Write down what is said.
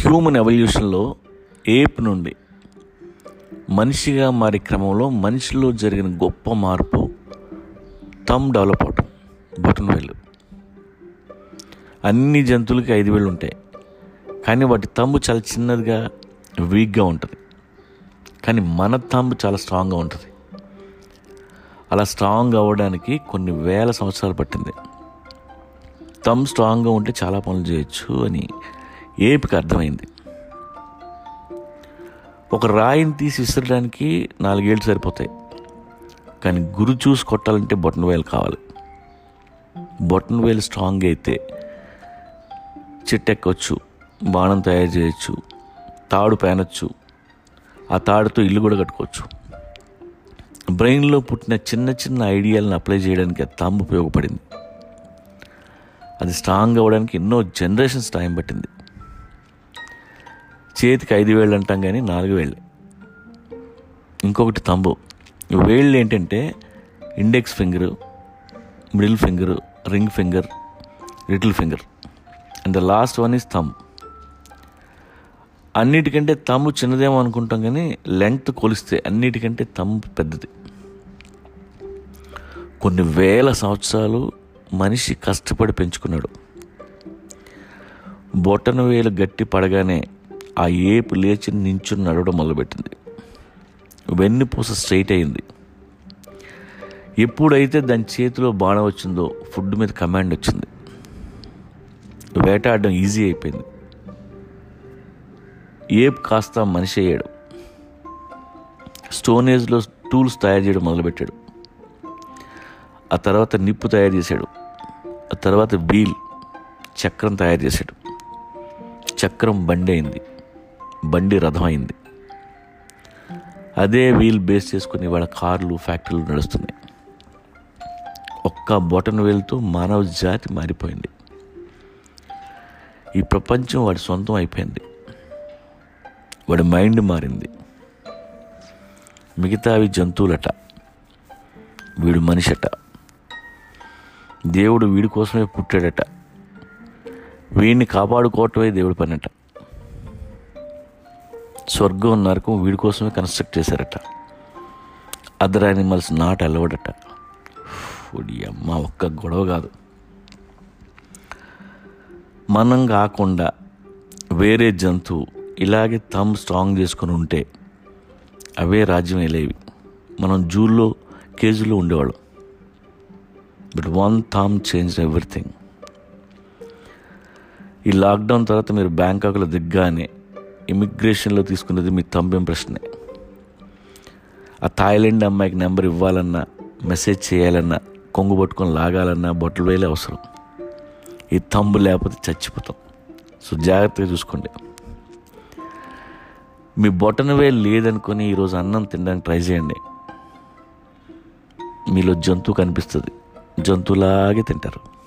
Human ఎవల్యూషన్లో ఏప్ నుండి మనిషిగా మారే క్రమంలో మనిషిలో జరిగిన గొప్ప మార్పు తమ్ డెవలప్ అవటం బటన్ వేలు అన్ని జంతువులకి ఐదు వేలు ఉంటాయి. కానీ వాటి తమ్ము చాలా చిన్నదిగా వీక్గా ఉంటుంది. కానీ మన తమ్ము చాలా స్ట్రాంగ్గా ఉంటుంది. అలా స్ట్రాంగ్ అవ్వడానికి కొన్ని వేల సంవత్సరాలు పట్టింది. తమ్ స్ట్రాంగ్గా ఉంటే చాలా పనులు చేయొచ్చు అని ఏపికి అర్థమైంది. ఒక రాయిని తీసి విసరడానికి నాలుగేళ్ళు సరిపోతాయి. కానీ గురు చూసి కొట్టాలంటే బొటన్ వేలు కావాలి. బొటన్ వేలు స్ట్రాంగ్ అయితే చెట్టు బాణం తయారు చేయొచ్చు తాడు పేనొచ్చు ఆ తాడుతో ఇల్లు కూడా కట్టుకోవచ్చు. బ్రెయిన్లో పుట్టిన చిన్న చిన్న ఐడియాలను అప్లై చేయడానికి అది తంబు ఉపయోగపడింది. అది స్ట్రాంగ్ అవ్వడానికి ఎన్నో జనరేషన్స్ టైం పట్టింది. చేతికి ఐదు వేళ్ళు అంటాం కానీ నాలుగు వేళ్ళు. ఇంకొకటి తంబు. వేళ్ళు ఏంటంటే index finger middle finger ring finger little finger. And the last one is thumb అన్నిటికంటే తమ్ము చిన్నదేమో అనుకుంటాం కానీ లెంగ్త్ కొలిస్తే అన్నిటికంటే తమ్ము పెద్దది. కొన్ని వేల సంవత్సరాలు మనిషి కష్టపడి పెంచుకున్నాడు. బొట్టన వేలు గట్టి పడగానే ఆ ఏపు లేచి నించుని నడవడం మొదలుపెట్టింది. వెన్నుపూస స్ట్రైట్ అయింది. ఎప్పుడైతే దాని చేతిలో బాణం వచ్చిందో ఫుడ్ మీద కమాండ్ వచ్చింది. వేటాడడం ఈజీ అయిపోయింది. ఏప్ కాస్త మనిషి అయ్యాడు. స్టోనేజ్లో టూల్స్ తయారు చేయడం మొదలుపెట్టాడు. ఆ తర్వాత నిప్పు తయారు చేశాడు. ఆ తర్వాత వీల్ చక్రం తయారు చేశాడు. చక్రం బండి అయింది బండి రథం అయింది అదే వీల్ బేస్ చేసుకుని వాళ్ళ కార్లు ఫ్యాక్టరీలు నడుస్తున్నాయి. ఒక్క బొటన్ వేలుతో మానవ జాతి మారిపోయింది. ఈ ప్రపంచం వాడి సొంతం అయిపోయింది. వాడి మైండ్ మారింది. మిగతావి జంతువులట వీడు మనిషట. దేవుడు వీడి కోసమే పుట్టాడట. వీడిని కాపాడుకోవటమే దేవుడి పనట. స్వర్గం నరకం వీడి కోసమే కన్స్ట్రక్ట్ చేశారట. అదర్ యానిమల్స్ నాట్ అలవడట. ఫుడి అమ్మ ఒక్క గొడవ కాదు. మనం కాకుండా వేరే జంతువు ఇలాగే థమ్ స్ట్రాంగ్ చేసుకొని ఉంటే అవే రాజ్యం వెళ్ళేవి మనం జూల్లో కేజీలో ఉండేవాళ్ళం. But one thumb change everything ఈ లాక్డౌన్ తర్వాత మీరు బ్యాంకాక్లో దిగ్గానే ఇమిగ్రేషన్లో తీసుకున్నది మీ తంబెం ప్రశ్నే. ఆ థాయిలాండ్ అమ్మాయికి నెంబర్ ఇవ్వాలన్నా మెసేజ్ చేయాలన్నా కొంగు పట్టుకొని లాగాలన్నా బొట్టలు వేలే అవసరం. ఈ తంబు లేకపోతే చచ్చిపోతాం. సో జాగ్రత్తగా చూసుకోండి. మీ బొటన వేలు లేదనుకొని ఈరోజు అన్నం తినడానికి ట్రై చేయండి. మీలో జంతువు కనిపిస్తుంది. జంతువులాగే తింటారు.